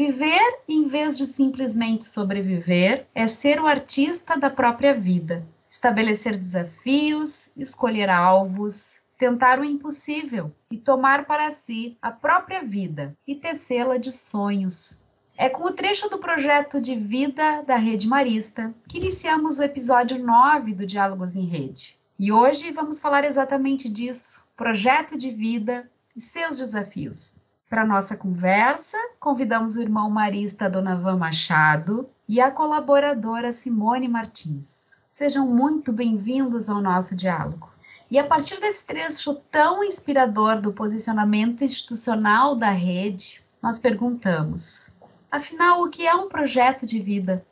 Viver, em vez de simplesmente sobreviver, é ser o artista da própria vida, estabelecer desafios, escolher alvos, tentar o impossível e tomar para si a própria vida e tecê-la de sonhos. É com o trecho do projeto de vida da Rede Marista que iniciamos o episódio 9 do Diálogos em Rede. E hoje vamos falar exatamente disso: projeto de vida e seus desafios. Para nossa conversa, convidamos o irmão marista Donavan Machado e a colaboradora Simone Martins. Sejam muito bem-vindos ao nosso diálogo. E a partir desse trecho tão inspirador do posicionamento institucional da rede, nós perguntamos: afinal, o que é um projeto de vida?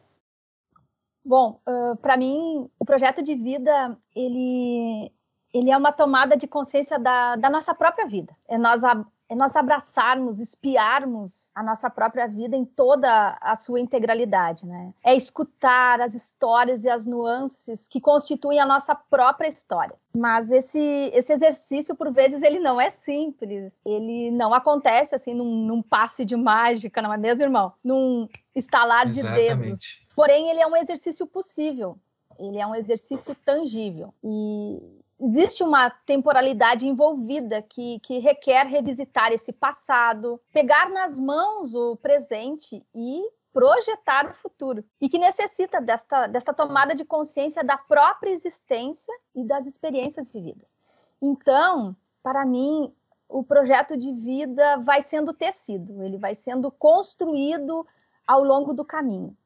Bom, uh, para mim, o projeto de vida ele ele é uma tomada de consciência da, da nossa própria vida. É nós é nós abraçarmos, espiarmos a nossa própria vida em toda a sua integralidade, né? É escutar as histórias e as nuances que constituem a nossa própria história. Mas esse, esse exercício, por vezes, ele não é simples. Ele não acontece assim num, num passe de mágica, não é mesmo, irmão? Num estalar Exatamente. de dedos. Porém, ele é um exercício possível. Ele é um exercício tangível. E existe uma temporalidade envolvida que, que requer revisitar esse passado, pegar nas mãos o presente e projetar o futuro e que necessita desta, desta tomada de consciência da própria existência e das experiências vividas. Então, para mim, o projeto de vida vai sendo tecido, ele vai sendo construído ao longo do caminho.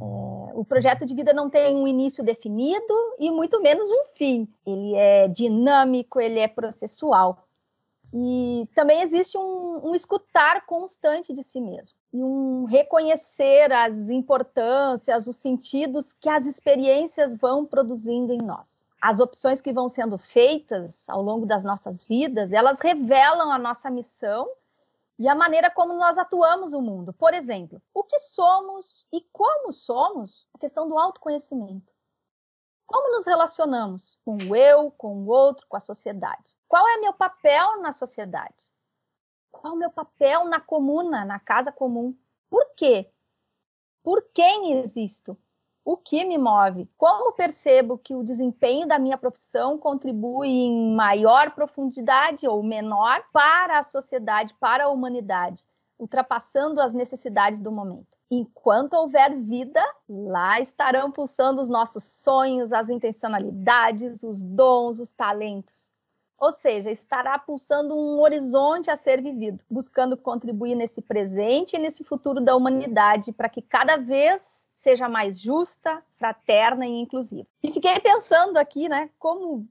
É, o projeto de vida não tem um início definido e muito menos um fim. Ele é dinâmico, ele é processual. E também existe um, um escutar constante de si mesmo e um reconhecer as importâncias, os sentidos que as experiências vão produzindo em nós. As opções que vão sendo feitas ao longo das nossas vidas, elas revelam a nossa missão e a maneira como nós atuamos o mundo. Por exemplo, o que somos e como somos, a questão do autoconhecimento. Como nos relacionamos com o eu, com o outro, com a sociedade? Qual é meu papel na sociedade? Qual é o meu papel na comuna, na casa comum? Por quê? Por quem existo? O que me move, como percebo que o desempenho da minha profissão contribui em maior profundidade ou menor para a sociedade, para a humanidade, ultrapassando as necessidades do momento. Enquanto houver vida, lá estarão pulsando os nossos sonhos, as intencionalidades, os dons, os talentos. Ou seja, estará pulsando um horizonte a ser vivido, buscando contribuir nesse presente e nesse futuro da humanidade para que cada vez seja mais justa, fraterna e inclusiva. E fiquei pensando aqui, né, como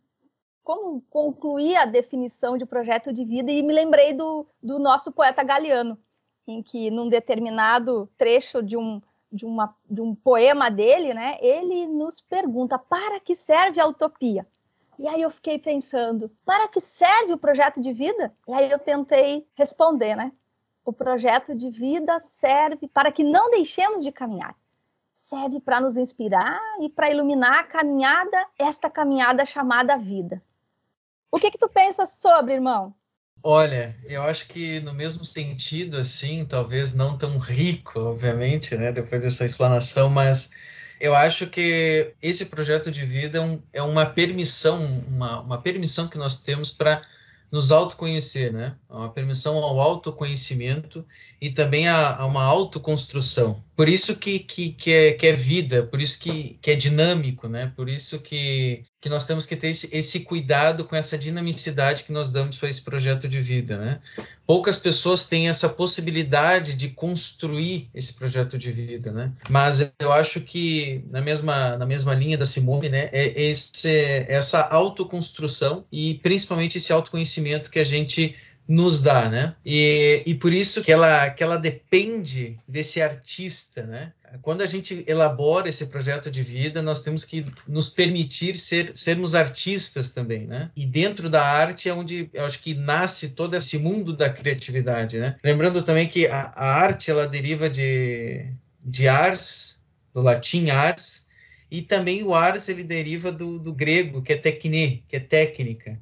como concluir a definição de projeto de vida e me lembrei do, do nosso poeta Galeano, em que num determinado trecho de um de, uma, de um poema dele, né, ele nos pergunta para que serve a utopia? E aí eu fiquei pensando, para que serve o projeto de vida? E aí eu tentei responder, né? O projeto de vida serve para que não deixemos de caminhar. Serve para nos inspirar e para iluminar a caminhada, esta caminhada chamada vida. O que que tu pensas sobre, irmão? Olha, eu acho que no mesmo sentido, assim, talvez não tão rico, obviamente, né, depois dessa explanação, mas eu acho que esse projeto de vida é, um, é uma permissão, uma, uma permissão que nós temos para nos autoconhecer, né? É uma permissão ao autoconhecimento e também a, a uma autoconstrução. Por isso que, que, que, é, que é vida, por isso que, que é dinâmico, né? Por isso que, que nós temos que ter esse, esse cuidado com essa dinamicidade que nós damos para esse projeto de vida, né? Poucas pessoas têm essa possibilidade de construir esse projeto de vida, né? Mas eu acho que na mesma na mesma linha da Simone, né, é esse, essa autoconstrução e principalmente esse autoconhecimento que a gente nos dá, né? E, e por isso que ela, que ela depende desse artista, né? Quando a gente elabora esse projeto de vida, nós temos que nos permitir ser, sermos artistas também, né? E dentro da arte é onde eu acho que nasce todo esse mundo da criatividade, né? Lembrando também que a, a arte, ela deriva de, de ars, do latim ars, e também o ars, ele deriva do, do grego, que é techne, que é técnica.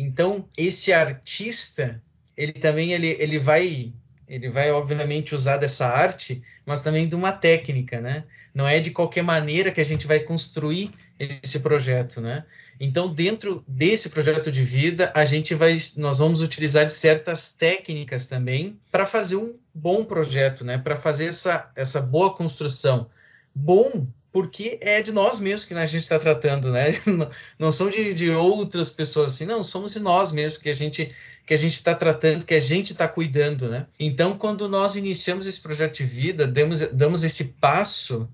Então, esse artista, ele também ele, ele vai Ele vai, obviamente, usar dessa arte, mas também de uma técnica, né? Não é de qualquer maneira que a gente vai construir esse projeto, né? Então, dentro desse projeto de vida, a gente vai, nós vamos utilizar de certas técnicas também para fazer um bom projeto, né? Para fazer essa, essa boa construção. Bom porque é de nós mesmos que a gente está tratando, né? Não são de, de outras pessoas assim, não, somos de nós mesmos que a gente que a gente está tratando, que a gente está cuidando, né? Então, quando nós iniciamos esse projeto de vida, damos, damos esse passo,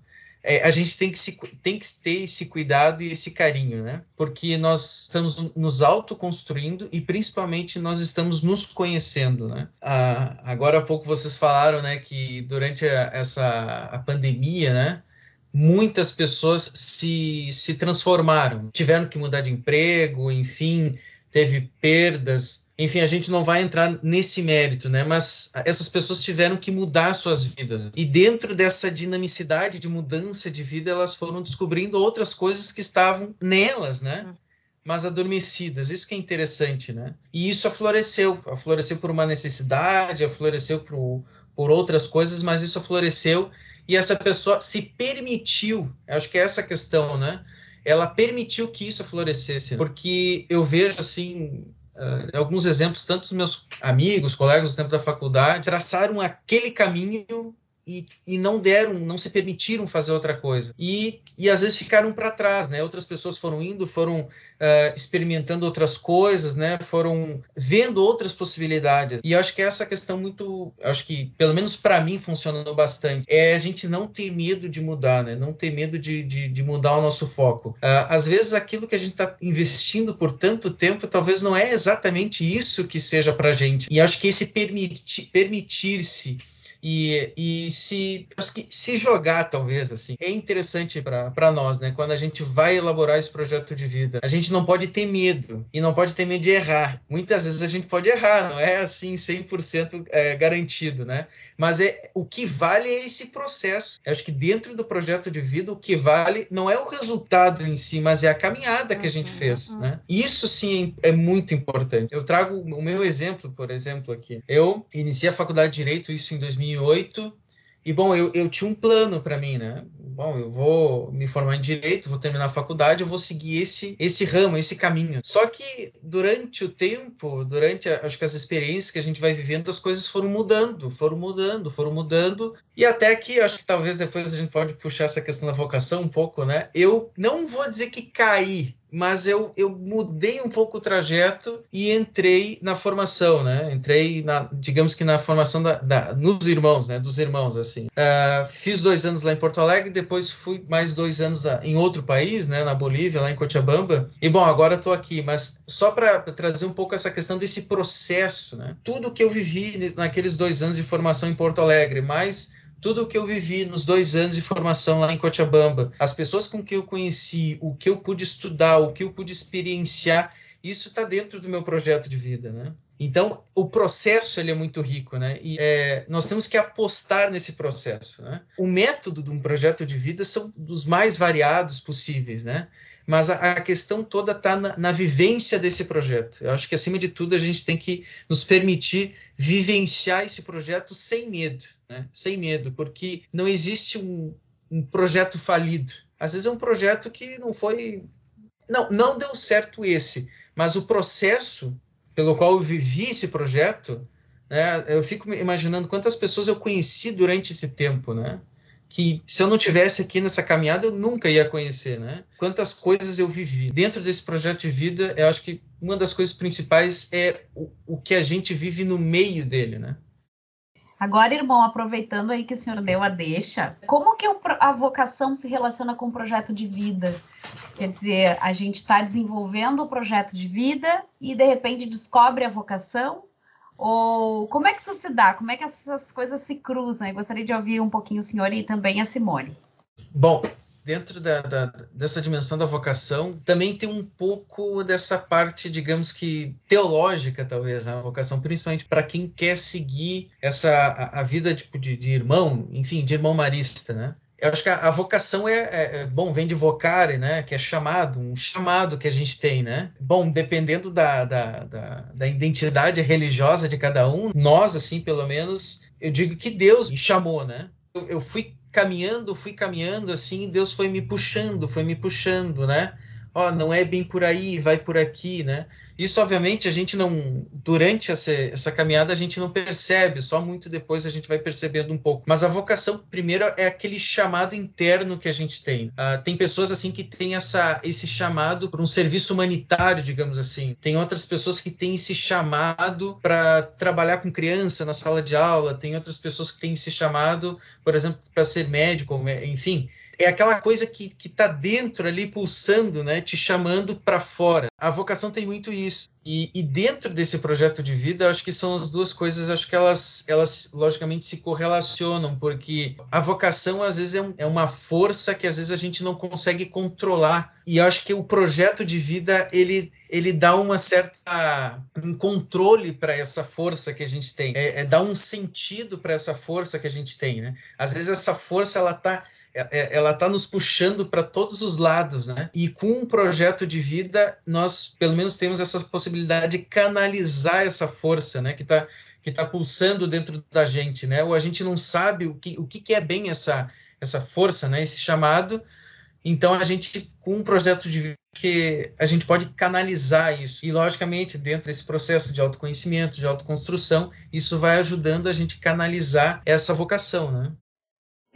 é, a gente tem que, se, tem que ter esse cuidado e esse carinho, né? Porque nós estamos nos autoconstruindo e principalmente nós estamos nos conhecendo, né? Ah, agora há pouco vocês falaram, né, que durante a, essa a pandemia, né, muitas pessoas se, se transformaram, tiveram que mudar de emprego, enfim, teve perdas. Enfim, a gente não vai entrar nesse mérito, né? Mas essas pessoas tiveram que mudar suas vidas. E dentro dessa dinamicidade de mudança de vida, elas foram descobrindo outras coisas que estavam nelas, né? Hum. Mas adormecidas. Isso que é interessante, né? E isso afloresceu. Afloresceu por uma necessidade, afloresceu por, por outras coisas, mas isso afloresceu e essa pessoa se permitiu. Acho que é essa questão, né? Ela permitiu que isso florescesse. Porque eu vejo, assim, Uh, alguns exemplos, tanto dos meus amigos, colegas do tempo da faculdade, traçaram aquele caminho e, e não deram, não se permitiram fazer outra coisa. E, e às vezes ficaram para trás, né? Outras pessoas foram indo, foram uh, experimentando outras coisas, né? Foram vendo outras possibilidades. E acho que essa questão muito, acho que pelo menos para mim funcionou bastante, é a gente não ter medo de mudar, né? Não ter medo de, de, de mudar o nosso foco. Uh, às vezes aquilo que a gente está investindo por tanto tempo, talvez não é exatamente isso que seja para gente. E acho que esse permitir, permitir-se e, e se, se jogar, talvez, assim, é interessante para nós, né? Quando a gente vai elaborar esse projeto de vida, a gente não pode ter medo e não pode ter medo de errar. Muitas vezes a gente pode errar, não é assim 100% é, garantido, né? Mas é, o que vale é esse processo. Eu acho que dentro do projeto de vida, o que vale não é o resultado em si, mas é a caminhada que a gente uhum, fez, uhum. né? Isso sim é muito importante. Eu trago o meu exemplo, por exemplo, aqui. Eu iniciei a faculdade de Direito, isso em 2008, e bom, eu, eu tinha um plano para mim, né? Bom, eu vou me formar em direito, vou terminar a faculdade, eu vou seguir esse esse ramo, esse caminho. Só que durante o tempo, durante a, acho que as experiências que a gente vai vivendo, as coisas foram mudando, foram mudando, foram mudando, e até que acho que talvez depois a gente pode puxar essa questão da vocação um pouco, né? Eu não vou dizer que caí mas eu, eu mudei um pouco o trajeto e entrei na formação, né? Entrei, na, digamos que na formação da, da nos irmãos, né? Dos irmãos, assim. Uh, fiz dois anos lá em Porto Alegre, depois fui mais dois anos da, em outro país, né? Na Bolívia, lá em Cochabamba. E, bom, agora estou aqui, mas só para trazer um pouco essa questão desse processo, né? Tudo que eu vivi naqueles dois anos de formação em Porto Alegre, mais tudo o que eu vivi nos dois anos de formação lá em Cochabamba, as pessoas com que eu conheci, o que eu pude estudar, o que eu pude experienciar, isso está dentro do meu projeto de vida, né? Então, o processo ele é muito rico, né? E é, nós temos que apostar nesse processo, né? O método de um projeto de vida são dos mais variados possíveis, né? Mas a, a questão toda está na, na, vivência desse projeto. Eu acho que, acima de tudo, a gente tem que nos permitir vivenciar esse projeto sem medo, né? Sem medo, porque não existe um, um projeto falido. Às vezes é um projeto que não foi. Não, não deu certo esse, mas o processo pelo qual eu vivi esse projeto, né, eu fico imaginando quantas pessoas eu conheci durante esse tempo, né? Que se eu não tivesse aqui nessa caminhada, eu nunca ia conhecer, né? Quantas coisas eu vivi. Dentro desse projeto de vida, eu acho que uma das coisas principais é o, o que a gente vive no meio dele, né? Agora, irmão, aproveitando aí que o senhor deu a deixa, como que a vocação se relaciona com o projeto de vida? Quer dizer, a gente está desenvolvendo o projeto de vida e de repente descobre a vocação? Ou como é que isso se dá? Como é que essas coisas se cruzam? Eu gostaria de ouvir um pouquinho o senhor e também a Simone. Bom, dentro da, da, dessa dimensão da vocação, também tem um pouco dessa parte, digamos que teológica, talvez, né? a vocação, principalmente para quem quer seguir essa a, a vida tipo, de, de, irmão, enfim, de irmão marista, né? Eu acho que a, a vocação é, é, é, bom, vem de vocare, né? Que é chamado, um chamado que a gente tem, né? Bom, dependendo da, da, da, da identidade religiosa de cada um, nós, assim, pelo menos, eu digo que Deus me chamou, né? Eu, eu fui caminhando, fui caminhando assim, e Deus foi me puxando, foi me puxando, né? Ó, oh, não é bem por aí, vai por aqui, né? Isso, obviamente, a gente não, durante essa, essa caminhada, a gente não percebe, só muito depois a gente vai percebendo um pouco. Mas a vocação, primeiro, é aquele chamado interno que a gente tem. Uh, tem pessoas, assim, que têm essa, esse chamado para um serviço humanitário, digamos assim. Tem outras pessoas que têm esse chamado para trabalhar com criança na sala de aula, tem outras pessoas que têm esse chamado, por exemplo, para ser médico, enfim é aquela coisa que, que tá dentro ali pulsando, né, te chamando para fora. A vocação tem muito isso. E, e, dentro desse projeto de vida, acho que são as duas coisas, acho que elas, elas logicamente se correlacionam, porque a vocação às vezes é, um, é uma força que às vezes a gente não consegue controlar. E acho que o projeto de vida ele, ele dá uma certa um controle para essa força que a gente tem, é, é dá um sentido para essa força que a gente tem, né? Às vezes essa força ela tá ela está nos puxando para todos os lados, né? E com um projeto de vida, nós pelo menos temos essa possibilidade de canalizar essa força, né? Que está que tá pulsando dentro da gente, né? Ou a gente não sabe o que, o que é bem essa, essa força, né? Esse chamado. Então a gente, com um projeto de vida, que a gente pode canalizar isso. E, logicamente, dentro desse processo de autoconhecimento, de autoconstrução, isso vai ajudando a gente canalizar essa vocação, né?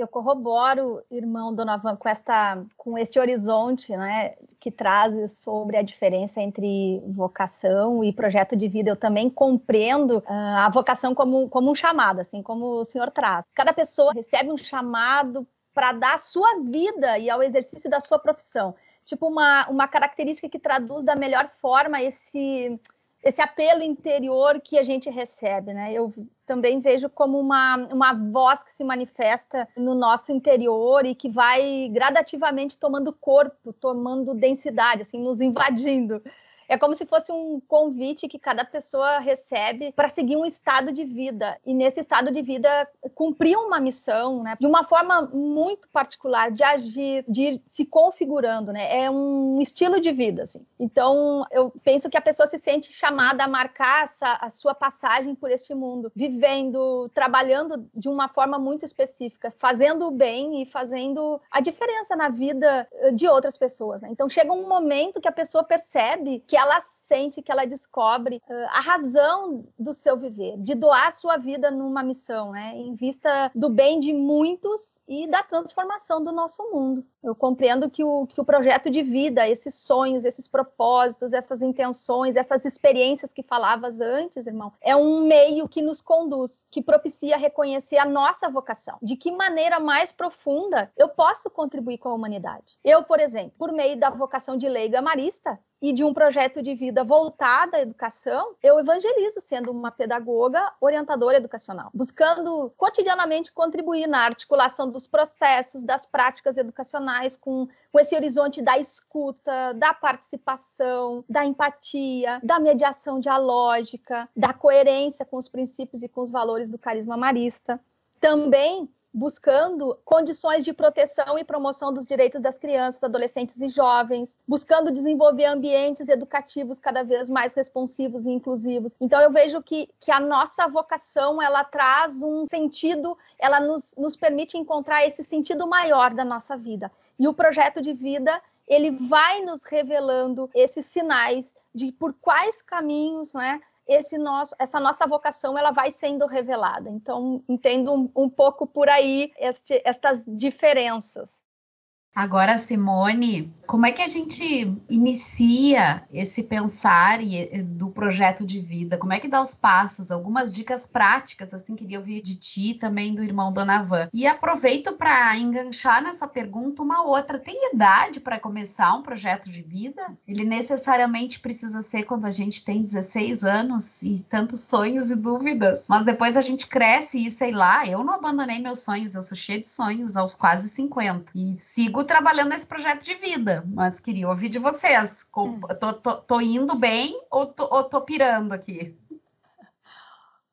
Eu corroboro, irmão Donovan, com esta, com este horizonte, né, que traz sobre a diferença entre vocação e projeto de vida. Eu também compreendo uh, a vocação como, como um chamado, assim como o senhor traz. Cada pessoa recebe um chamado para dar a sua vida e ao exercício da sua profissão. Tipo uma, uma característica que traduz da melhor forma esse esse apelo interior que a gente recebe, né? Eu também vejo como uma, uma voz que se manifesta no nosso interior e que vai gradativamente tomando corpo, tomando densidade, assim, nos invadindo. É como se fosse um convite que cada pessoa recebe para seguir um estado de vida e nesse estado de vida cumprir uma missão, né? De uma forma muito particular de agir, de ir se configurando, né? É um estilo de vida, assim. Então, eu penso que a pessoa se sente chamada a marcar essa, a sua passagem por este mundo, vivendo, trabalhando de uma forma muito específica, fazendo o bem e fazendo a diferença na vida eh, de outras pessoas, né? Então, chega um momento que a pessoa percebe que ela sente, que ela descobre uh, a razão do seu viver, de doar sua vida numa missão, né? Em vista do bem de muitos e da transformação do nosso mundo. Eu compreendo que o, que o projeto de vida, esses sonhos, esses propósitos, essas intenções, essas experiências que falavas antes, irmão, é um meio que nos conduz, que propicia reconhecer a nossa vocação. De que maneira mais profunda eu posso contribuir com a humanidade? Eu, por exemplo, por meio da vocação de leiga marista, e de um projeto de vida voltado à educação, eu evangelizo sendo uma pedagoga orientadora educacional, buscando cotidianamente contribuir na articulação dos processos, das práticas educacionais com, com esse horizonte da escuta, da participação, da empatia, da mediação dialógica, da coerência com os princípios e com os valores do carisma marista. Também buscando condições de proteção e promoção dos direitos das crianças, adolescentes e jovens, buscando desenvolver ambientes educativos cada vez mais responsivos e inclusivos. Então eu vejo que, que a nossa vocação ela traz um sentido, ela nos, nos permite encontrar esse sentido maior da nossa vida. E o projeto de vida ele vai nos revelando esses sinais de por quais caminhos, né, esse nosso, essa nossa vocação ela vai sendo revelada. Então, entendo um, um pouco por aí este, estas diferenças. Agora, Simone, como é que a gente inicia esse pensar do projeto de vida? Como é que dá os passos? Algumas dicas práticas, assim, queria ouvir de ti também do irmão Donavan. E aproveito para enganchar nessa pergunta uma outra. Tem idade para começar um projeto de vida? Ele necessariamente precisa ser quando a gente tem 16 anos e tantos sonhos e dúvidas. Mas depois a gente cresce e sei lá, eu não abandonei meus sonhos, eu sou cheia de sonhos aos quase 50 e sigo sigo trabalhando nesse projeto de vida, mas queria ouvir de vocês. É. Tô, tô, tô indo bem ou tô, ou tô pirando aqui?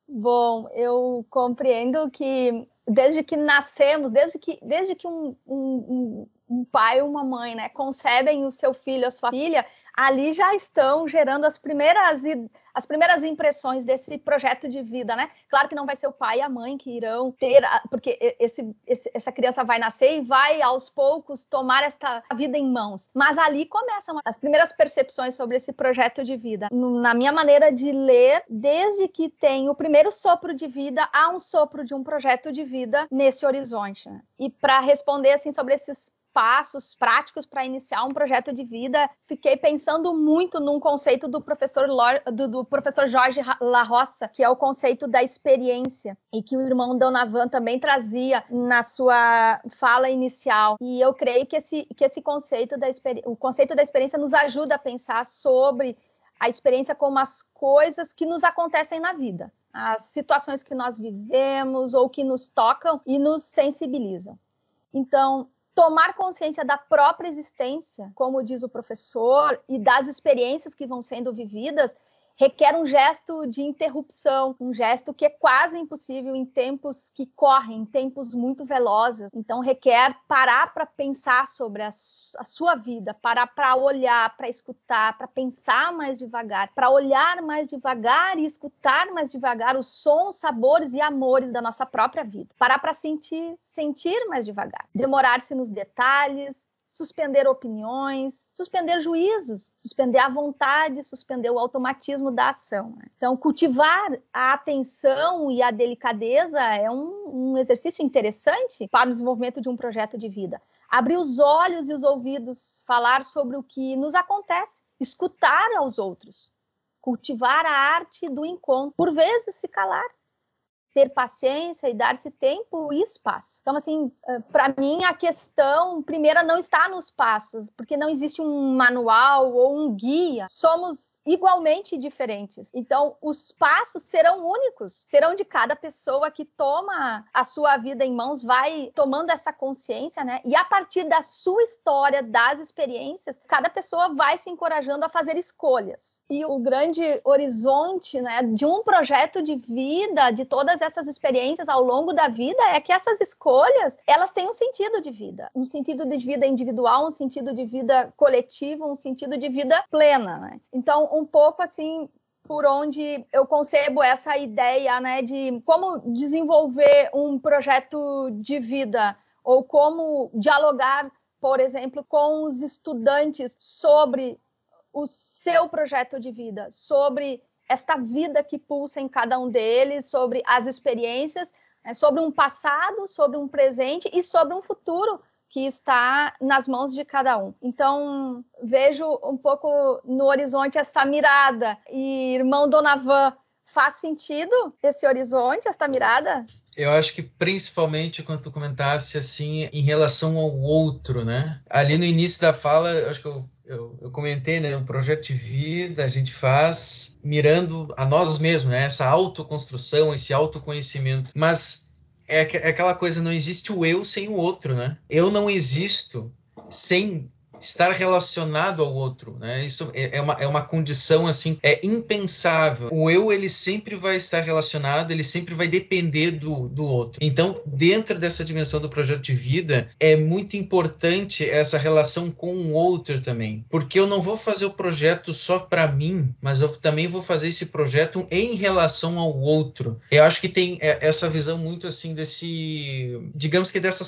Bom, eu compreendo que desde que nascemos, desde que, desde que um, um, um pai ou uma mãe né, concebem o seu filho, a sua filha, ali já estão gerando as primeiras as primeiras impressões desse projeto de vida, né? Claro que não vai ser o pai e a mãe que irão ter, porque esse, esse, essa criança vai nascer e vai aos poucos tomar esta vida em mãos. Mas ali começam as primeiras percepções sobre esse projeto de vida. Na minha maneira de ler, desde que tem o primeiro sopro de vida, há um sopro de um projeto de vida nesse horizonte. Né? E para responder assim sobre esses passos práticos para iniciar um projeto de vida, fiquei pensando muito num conceito do professor, do, do, professor Jorge La Roça, que é o conceito da experiência, e que o irmão Donavan também trazia na sua fala inicial. E eu creio que esse, que esse conceito da o conceito da experiência nos ajuda a pensar sobre a experiência como as coisas que nos acontecem na vida, as situações que nós vivemos ou que nos tocam e nos sensibilizam. Então, tomar consciência da própria existência, como diz o professor, e das experiências que vão sendo vividas, requer um gesto de interrupção, um gesto que é quase impossível em tempos que correm, em tempos muito velozes. Então, requer parar para pensar sobre a, a, sua vida, parar para olhar, para escutar, para pensar mais devagar, para olhar mais devagar e escutar mais devagar os sons, sabores e amores da nossa própria vida. Parar para sentir, sentir mais devagar. Demorar-se nos detalhes, suspender opiniões, suspender juízos, suspender a vontade, suspender o automatismo da ação. Né? Então, cultivar a atenção e a delicadeza é um, um exercício interessante para o desenvolvimento de um projeto de vida. Abrir os olhos e os ouvidos, falar sobre o que nos acontece, escutar aos outros, cultivar a arte do encontro, por vezes se calar, ter paciência e dar-se tempo e espaço. Então, assim, eh, para mim, a questão primeira não está nos passos, porque não existe um manual ou um guia. Somos igualmente diferentes. Então, os passos serão únicos, serão de cada pessoa que toma a sua vida em mãos, vai tomando essa consciência, né? E a partir da sua história, das experiências, cada pessoa vai se encorajando a fazer escolhas. E o grande horizonte, né, de um projeto de vida, de todas essas experiências ao longo da vida é que essas escolhas, elas têm um sentido de vida, um sentido de vida individual, um sentido de vida coletivo, um sentido de vida plena, né? Então, um pouco assim, por onde eu concebo essa ideia, né, de como desenvolver um projeto de vida ou como dialogar, por exemplo, com os estudantes sobre o seu projeto de vida, sobre esta vida que pulsa em cada um deles, sobre as experiências, né, sobre um passado, sobre um presente e sobre um futuro que está nas mãos de cada um. Então, vejo um pouco no horizonte essa mirada. E, irmão Donavan, faz sentido esse horizonte, essa mirada? Eu acho que principalmente quando tu comentaste assim em relação ao outro, né? Ali no início da fala, acho que eu eu, eu, comentei, né, um projeto de vida a gente faz mirando a nós mesmos, né, essa autoconstrução, esse autoconhecimento. Mas é, é aquela coisa, não existe o eu sem o outro, né? Eu não existo sem estar relacionado ao outro, né? Isso é, é uma, é uma condição assim, é impensável. O eu ele sempre vai estar relacionado, ele sempre vai depender do, do outro. Então, dentro dessa dimensão do projeto de vida, é muito importante essa relação com o outro também, porque eu não vou fazer o projeto só para mim, mas eu também vou fazer esse projeto em relação ao outro. Eu acho que tem é, essa visão muito assim desse, digamos que dessa,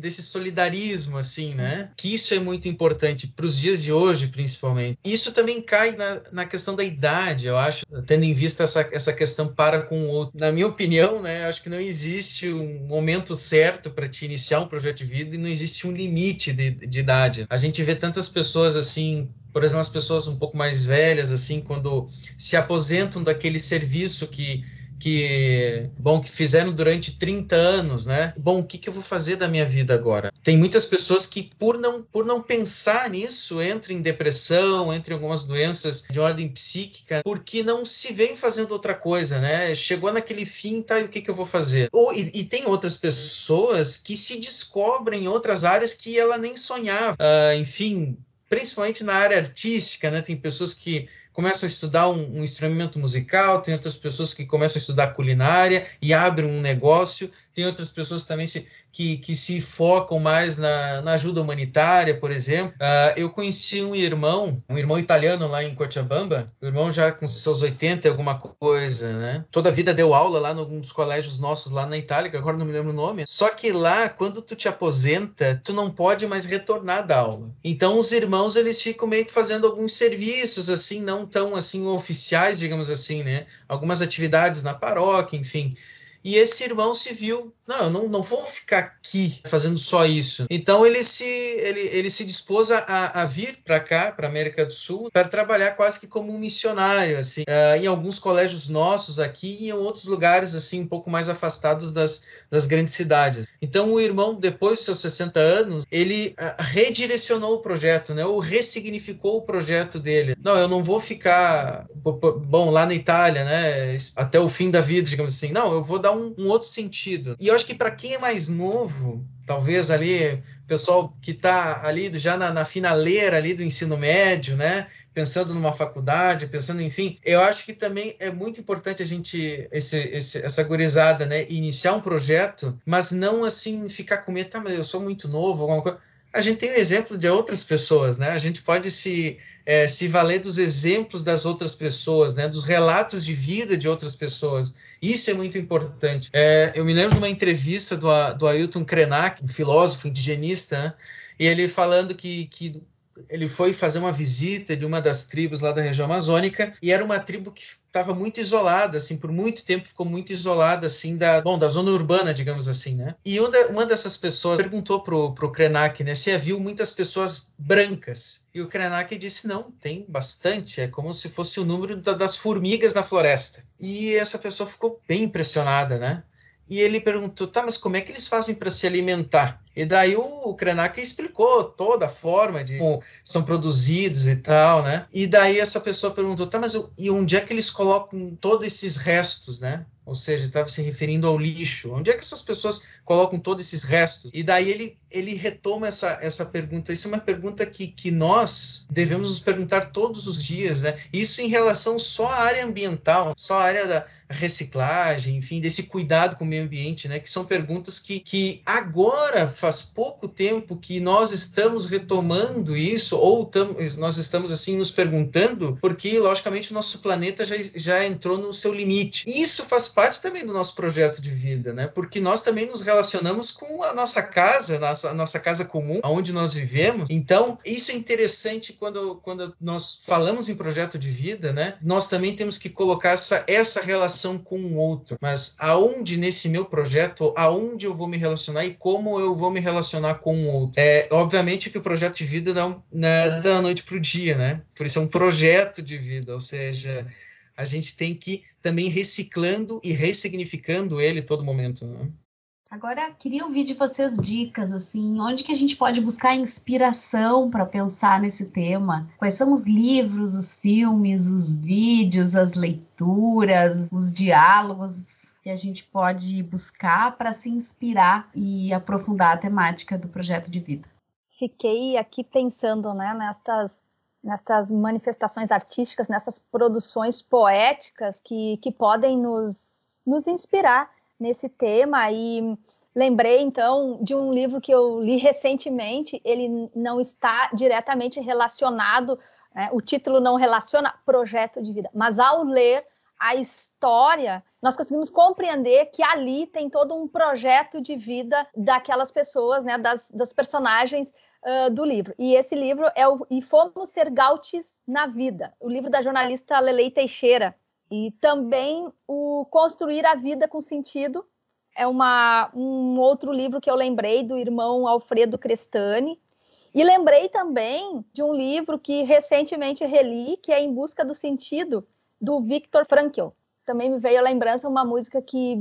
desse solidarismo assim, né? Que isso é muito importante importante para os dias de hoje, principalmente. Isso também cai na, na questão da idade, eu acho, tendo em vista essa, essa questão para com o outro. Na minha opinião, né, acho que não existe um momento certo para te iniciar um projeto de vida e não existe um limite de, de idade. A gente vê tantas pessoas assim por exemplo, as pessoas um pouco mais velhas, assim, quando se aposentam daquele serviço que que, bom, que fizeram durante 30 anos, né? Bom, o que, que eu vou fazer da minha vida agora? Tem muitas pessoas que, por não, por não pensar nisso, entram em depressão, entram em algumas doenças de ordem psíquica, porque não se vem fazendo outra coisa, né? Chegou naquele fim, tá, e o que, que eu vou fazer? Ou, e, e tem outras pessoas que se descobrem em outras áreas que ela nem sonhava. Uh, enfim, principalmente na área artística, né? Tem pessoas que começam a estudar um, um instrumento musical, tem outras pessoas que começam a estudar culinária e abrem um negócio, tem outras pessoas também se, que, que se focam mais na, na ajuda humanitária, por exemplo. Uh, eu conheci um irmão, um irmão italiano lá em Cochabamba, o irmão já com seus 80 e alguma coisa, né? Toda a vida deu aula lá em alguns colégios nossos lá na Itália, que agora não me lembro o nome. Só que lá, quando tu te aposenta, tu não pode mais retornar da aula. Então os irmãos, eles ficam meio que fazendo alguns serviços, assim, não tão, assim, oficiais, digamos assim, né? Algumas atividades na paróquia, enfim. E esse irmão se viu, não, eu não, não vou ficar aqui fazendo só isso. Então ele se, ele, ele se dispôs a, a vir para cá, para América do Sul, para trabalhar quase que como um missionário, assim, uh, em alguns colégios nossos aqui e em outros lugares, assim, um pouco mais afastados das, das grandes cidades. Então o irmão, depois dos seus 60 anos, ele uh, redirecionou o projeto, né, ou ressignificou o projeto dele. Não, eu não vou ficar, bom, lá na Itália, né, até o fim da vida, digamos assim. Não, eu vou dar um, um outro sentido. E eu acho que para quem é mais novo, talvez ali, pessoal que está ali já na, na finaleira ali do ensino médio, né? pensando numa faculdade, pensando, enfim, eu acho que também é muito importante a gente, esse, esse, essa gurizada, né, iniciar um projeto, mas não assim ficar com medo, tá, mas eu sou muito novo, alguma coisa. A gente tem o exemplo de outras pessoas, né? A gente pode se é, se valer dos exemplos das outras pessoas, né, dos relatos de vida de outras pessoas. Isso é muito importante. É, eu me lembro de uma entrevista do, do Ailton Krenak, um filósofo indigenista, né, e ele falando que, que ele foi fazer uma visita de uma das tribos lá da região amazônica e era uma tribo que estava muito isolada, assim, por muito tempo ficou muito isolada, assim, da, bom, da zona urbana, digamos assim, né? E uma, dessas pessoas perguntou pro, pro Krenak, né, se havia muitas pessoas brancas. E o Krenak disse, não, tem bastante, é como se fosse o número da, das formigas na floresta. E essa pessoa ficou bem impressionada, né? E ele perguntou, tá, mas como é que eles fazem para se alimentar? E daí o Krenak explicou toda a forma de como são produzidos e tal, né? E daí essa pessoa perguntou, tá, mas eu, e onde é que eles colocam todos esses restos, né? Ou seja, estava se referindo ao lixo. Onde é que essas pessoas colocam todos esses restos? E daí ele, ele retoma essa, essa pergunta. Isso é uma pergunta que, que nós devemos nos perguntar todos os dias, né? Isso em relação só à área ambiental, só à área da, reciclagem, enfim, desse cuidado com o meio ambiente, né? Que são perguntas que, que agora faz pouco tempo que nós estamos retomando isso, ou tam, nós estamos assim nos perguntando, porque logicamente o nosso planeta já, já entrou no seu limite. Isso faz parte também do nosso projeto de vida, né? Porque nós também nos relacionamos com a nossa casa, nossa, a nossa casa comum, onde nós vivemos. Então, isso é interessante quando, quando nós falamos em projeto de vida, né? Nós também temos que colocar essa, essa relação com o outro. Mas aonde nesse meu projeto, aonde eu vou me relacionar e como eu vou me relacionar com o outro? É, obviamente que o projeto de vida não, é da noite para o dia, né? Por isso é um projeto de vida, ou seja, a gente tem que também reciclando e ressignificando ele todo momento. Né? Agora, queria ouvir de vocês dicas, assim, onde que a gente pode buscar inspiração para pensar nesse tema? Quais são os livros, os filmes, os vídeos, as leituras, os diálogos que a gente pode buscar para se inspirar e aprofundar a temática do projeto de vida? Fiquei aqui pensando, né, nestas nestas manifestações artísticas, nessas produções poéticas que, que podem nos, nos inspirar nesse tema e lembrei então de um livro que eu li recentemente. Ele não está diretamente relacionado, né, o título não relaciona projeto de vida, mas ao ler a história, nós conseguimos compreender que ali tem todo um projeto de vida daquelas pessoas, né, das, das personagens uh, do livro. E esse livro é o E Fomos Ser Gautes na Vida, o livro da jornalista Lelei Teixeira. E também o Construir a Vida com Sentido, é uma, um outro livro que eu lembrei do irmão Alfredo Crestani. E lembrei também de um livro que recentemente reli, que é Em Busca do Sentido, do Viktor Frankl. Também me veio a lembrança uma música que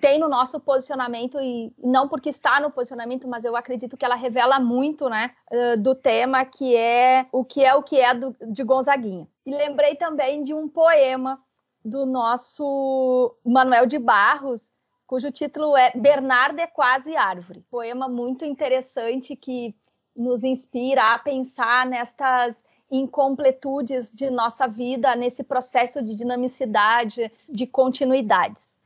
tem no nosso posicionamento, e não porque está no posicionamento, mas eu acredito que ela revela muito né, do tema que é o que é o que é do, de Gonzaguinha. E lembrei também de um poema do nosso Manuel de Barros, cujo título é Bernardo é quase árvore. Poema muito interessante que nos inspira a pensar nestas incompletudes de nossa vida nesse processo de dinamicidade, de continuidades.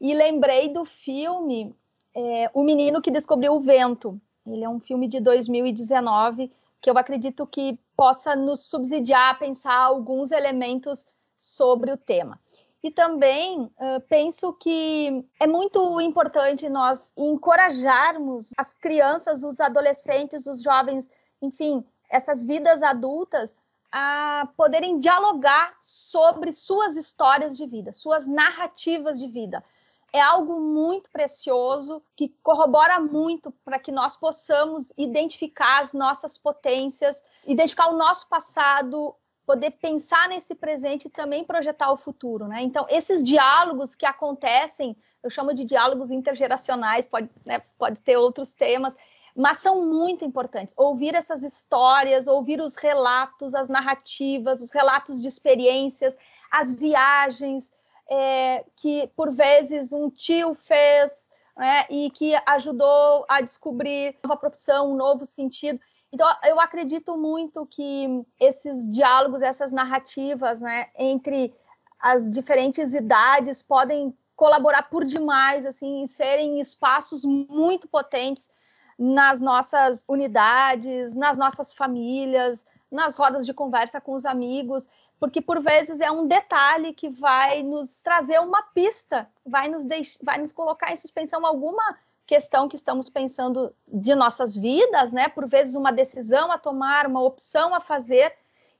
E lembrei do filme é, O Menino que Descobriu o Vento. Ele é um filme de 2019 que eu acredito que possa nos subsidiar a pensar alguns elementos sobre o tema. E também uh, penso que é muito importante nós encorajarmos as crianças, os adolescentes, os jovens, enfim, essas vidas adultas a poderem dialogar sobre suas histórias de vida, suas narrativas de vida. É algo muito precioso que corrobora muito para que nós possamos identificar as nossas potências, identificar o nosso passado, poder pensar nesse presente e também projetar o futuro, né? Então, esses diálogos que acontecem, eu chamo de diálogos intergeracionais, pode, né, pode ter outros temas, mas são muito importantes. Ouvir essas histórias, ouvir os relatos, as narrativas, os relatos de experiências, as viagens é, que, por vezes, um tio fez né, e que ajudou a descobrir uma profissão, um novo sentido. Então, eu acredito muito que esses diálogos, essas narrativas, né, entre as diferentes idades podem colaborar por demais, assim, e serem espaços muito potentes nas nossas unidades, nas nossas famílias, nas rodas de conversa com os amigos, porque por vezes é um detalhe que vai nos trazer uma pista, vai nos, deix... vai nos colocar em suspensão alguma questão que estamos pensando de nossas vidas, né? Por vezes uma decisão a tomar, uma opção a fazer.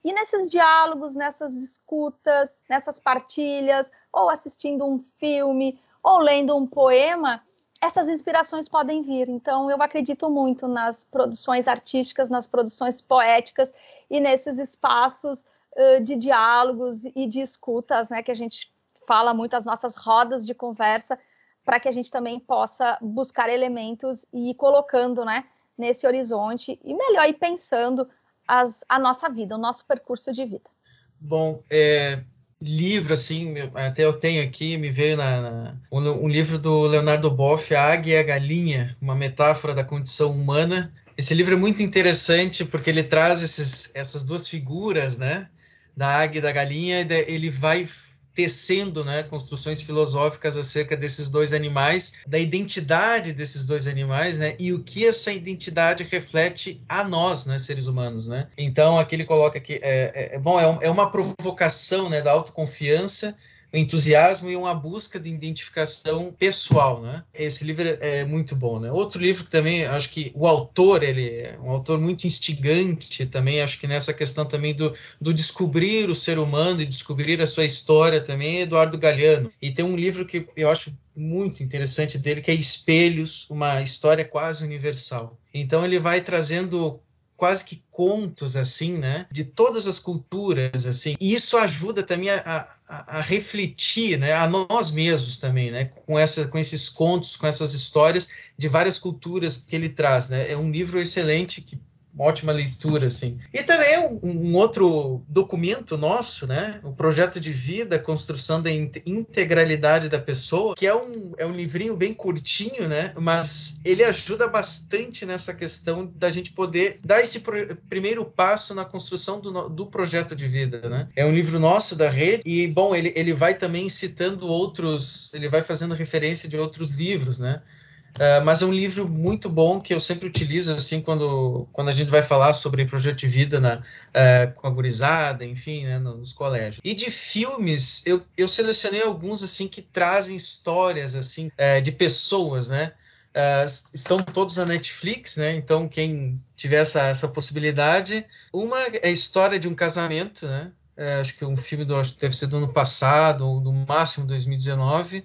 E nesses diálogos, nessas escutas, nessas partilhas, ou assistindo um filme, ou lendo um poema, essas inspirações podem vir. Então, eu acredito muito nas produções artísticas, nas produções poéticas e nesses espaços uh, de diálogos e de escutas, né? Que a gente fala muito, as nossas rodas de conversa, para que a gente também possa buscar elementos e ir colocando né, nesse horizonte e melhor ir pensando as, a nossa vida, o nosso percurso de vida. Bom, é, livro, assim, até eu tenho aqui, me veio na, na um, um, livro do Leonardo Boff, A Águia e a Galinha, uma metáfora da condição humana. Esse livro é muito interessante porque ele traz esses, essas duas figuras, né, da águia e da galinha, e ele vai tecendo né, construções filosóficas acerca desses dois animais, da identidade desses dois animais, né, e o que essa identidade reflete a nós, né, seres humanos, né. Então aqui ele coloca que é, é, é bom, é, é uma provocação, né, da autoconfiança entusiasmo e uma busca de identificação pessoal, né? Esse livro é muito bom, né? Outro livro que também acho que o autor ele é um autor muito instigante também, acho que nessa questão também do, do descobrir o ser humano e descobrir a sua história também, é Eduardo Galeano. E tem um livro que eu acho muito interessante dele que é Espelhos, uma história quase universal. Então ele vai trazendo quase que contos assim, né, de todas as culturas assim. E isso ajuda também a, a, a, refletir, né, a nós mesmos também, né, com essa com esses contos, com essas histórias de várias culturas que ele traz, né. É um livro excelente que uma ótima leitura, assim. E também um, um, outro documento nosso, né? O projeto de vida, construção da integralidade da pessoa, que é um, é um livrinho bem curtinho, né? Mas ele ajuda bastante nessa questão da gente poder dar esse primeiro passo na construção do, do projeto de vida, né? É um livro nosso da rede e, bom, ele, ele vai também citando outros, ele vai fazendo referência de outros livros, né? Uh, mas é um livro muito bom que eu sempre utilizo assim quando, quando a gente vai falar sobre projeto de vida na, uh, com a gurizada, enfim, né, nos colégios. E de filmes, eu, eu selecionei alguns assim que trazem histórias assim uh, de pessoas, né? estão todos na Netflix, né? Então quem tiver essa, essa possibilidade, uma é a história de um casamento, né? acho que um filme do acho que deve ser do ano passado ou no máximo 2019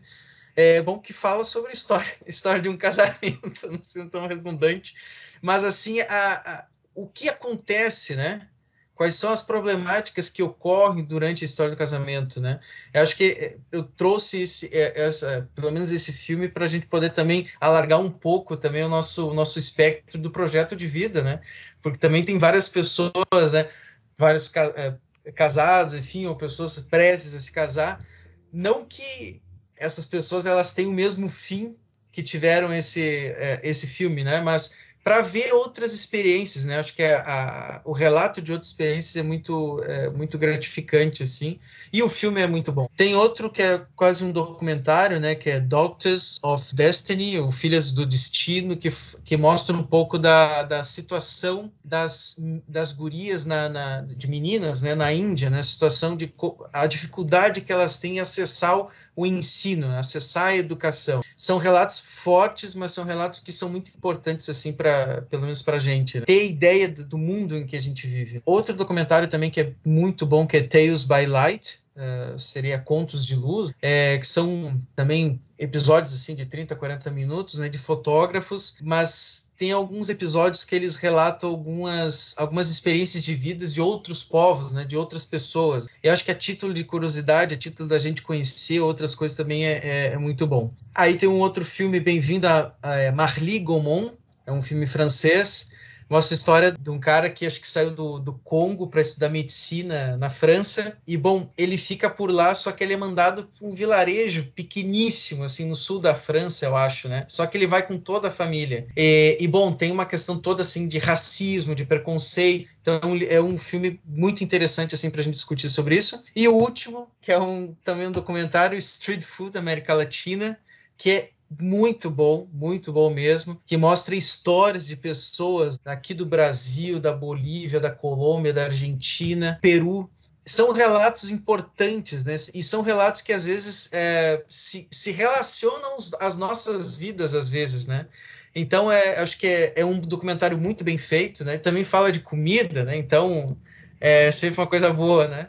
é bom que fala sobre história, história de um casamento, não sendo tão redundante, mas assim, a, a, o que acontece, né? Quais são as problemáticas que ocorrem durante a história do casamento, né? Eu acho que é, eu trouxe esse, é, essa, pelo menos esse filme para a gente poder também alargar um pouco também o nosso, o nosso espectro do projeto de vida, né? Porque também tem várias pessoas, né? Vários é, casados, enfim, ou pessoas prestes a se casar, não que essas pessoas elas têm o mesmo fim que tiveram esse, é, esse filme, né? Mas para ver outras experiências, né? Acho que a, a, o relato de outras experiências é muito, é muito gratificante, assim. E o filme é muito bom. Tem outro que é quase um documentário, né? Que é Doctors of Destiny, ou Filhas do Destino, que, que mostra um pouco da, da situação das, das gurias na, na, de meninas, né? Na Índia, né? A situação de a dificuldade que elas têm em acessar o ensino, acessar a educação. São relatos fortes, mas são relatos que são muito importantes assim para, pelo menos para a gente, né? ter ideia do mundo em que a gente vive. Outro documentário também que é muito bom que é Tales by Light, uh, seria Contos de Luz, é, que são também episódios assim de 30, 40 minutos, né, de fotógrafos, mas tem alguns episódios que eles relatam algumas, algumas experiências de vidas de outros povos, né, de outras pessoas. E acho que a título de curiosidade, a título da gente conhecer outras coisas também é, é, é muito bom. Aí tem um outro filme, Bem-vindo a, a Marly Gaumont, é um filme francês, Mostra a história de um cara que acho que saiu do, do Congo para estudar medicina na França. E, bom, ele fica por lá, só que ele é mandado para um vilarejo pequeníssimo, assim, no sul da França, eu acho, né? Só que ele vai com toda a família. E, e bom, tem uma questão toda, assim, de racismo, de preconceito. Então, é um filme muito interessante, assim, para a gente discutir sobre isso. E o último, que é um, também um documentário, Street Food América Latina, que é muito bom, muito bom mesmo, que mostra histórias de pessoas aqui do Brasil, da Bolívia, da Colômbia, da Argentina, Peru. São relatos importantes, né? E são relatos que às vezes é, se, se relacionam às nossas vidas, às vezes, né? Então, é, acho que é, é, um documentário muito bem feito, né? Também fala de comida, né? Então, é sempre uma coisa boa, né?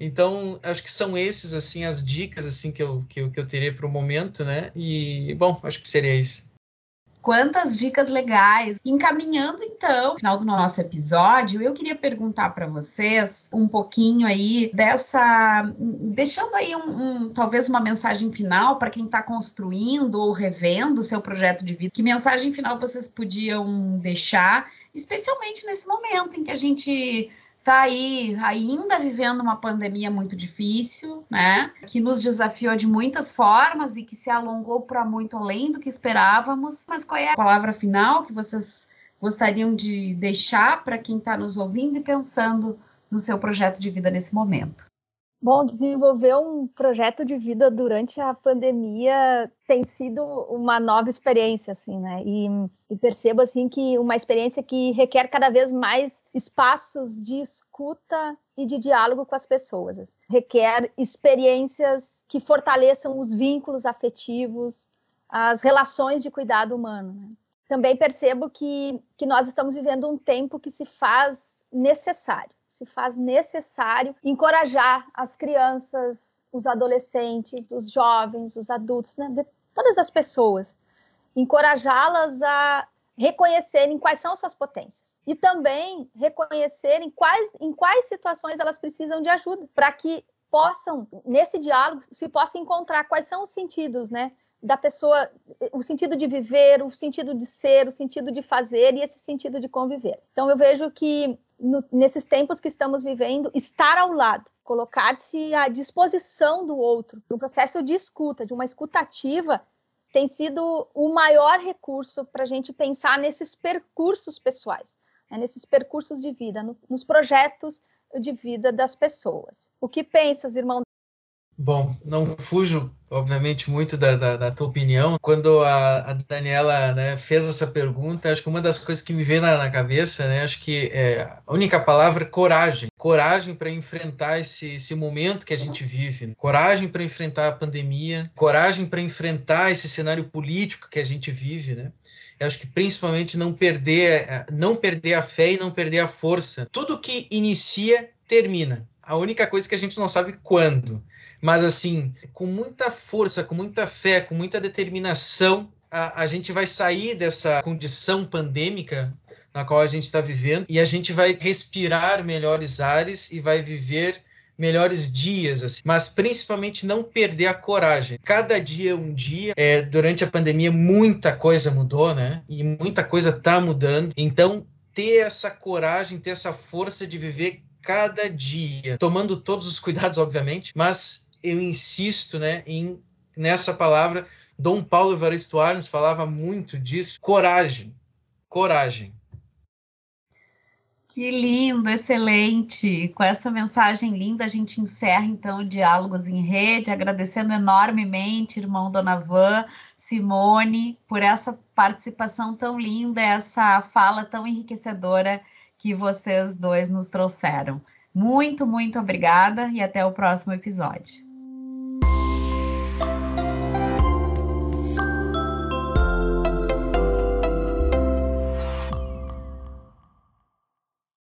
Então, acho que são esses, assim, as dicas, assim, que eu, que eu, que eu teria para o momento, né? E, bom, acho que seria isso. Quantas dicas legais! Encaminhando então, final do nosso episódio, eu queria perguntar para vocês um pouquinho aí dessa, deixando aí um, um talvez uma mensagem final para quem está construindo ou revendo o seu projeto de vida. Que mensagem final vocês podiam deixar, especialmente nesse momento em que a gente está aí ainda vivendo uma pandemia muito difícil, né? Que nos desafiou de muitas formas e que se alongou para muito além do que esperávamos. Mas qual é a palavra final que vocês gostariam de deixar para quem está nos ouvindo e pensando no seu projeto de vida nesse momento? Bom, desenvolver um projeto de vida durante a pandemia tem sido uma nova experiência, assim, né? E, e, percebo, assim, que uma experiência que requer cada vez mais espaços de escuta e de diálogo com as pessoas. Requer experiências que fortaleçam os vínculos afetivos, as relações de cuidado humano, né? Também percebo que, que nós estamos vivendo um tempo que se faz necessário se faz necessário encorajar as crianças, os adolescentes, os jovens, os adultos, né, todas as pessoas, encorajá-las a reconhecerem quais são suas potências e também reconhecerem quais, em quais situações elas precisam de ajuda, para que possam, nesse diálogo, se possa encontrar quais são os sentidos, né? Da pessoa, o sentido de viver, o sentido de ser, o sentido de fazer e esse sentido de conviver. Então, eu vejo que no, nesses tempos que estamos vivendo, estar ao lado, colocar-se à disposição do outro, um processo de escuta, de uma escutativa, tem sido o maior recurso para a gente pensar nesses percursos pessoais, né, nesses percursos de vida, no, nos projetos de vida das pessoas. O que pensas, irmão? Bom, não fujo, obviamente, muito da, da, da tua opinião. Quando a, a Daniela né, fez essa pergunta, acho que uma das coisas que me veio na, na cabeça, né, acho que é, a única palavra é coragem. Coragem para enfrentar esse, esse momento que a gente vive. Coragem para enfrentar a pandemia. Coragem para enfrentar esse cenário político que a gente vive, né? Eu acho que principalmente não perder, não perder a fé e não perder a força. Tudo que inicia, termina. A única coisa que a gente não sabe quando mas assim, com muita força, com muita fé, com muita determinação, a, a gente vai sair dessa condição pandêmica na qual a gente está vivendo e a gente vai respirar melhores ares e vai viver melhores dias, assim. mas principalmente não perder a coragem. Cada dia é um dia. É, durante a pandemia, muita coisa mudou, né? E muita coisa está mudando. Então, ter essa coragem, ter essa força de viver cada dia, tomando todos os cuidados, obviamente, mas eu insisto né, em, nessa palavra. Dom Paulo Evaristo Arnes falava muito disso, coragem. coragem. Que lindo, excelente. Com essa mensagem linda, a gente encerra então o Diálogos em Rede, agradecendo enormemente, irmão Donavan, Simone, por essa participação tão linda, essa fala tão enriquecedora que vocês dois nos trouxeram. Muito, muito obrigada e até o próximo episódio.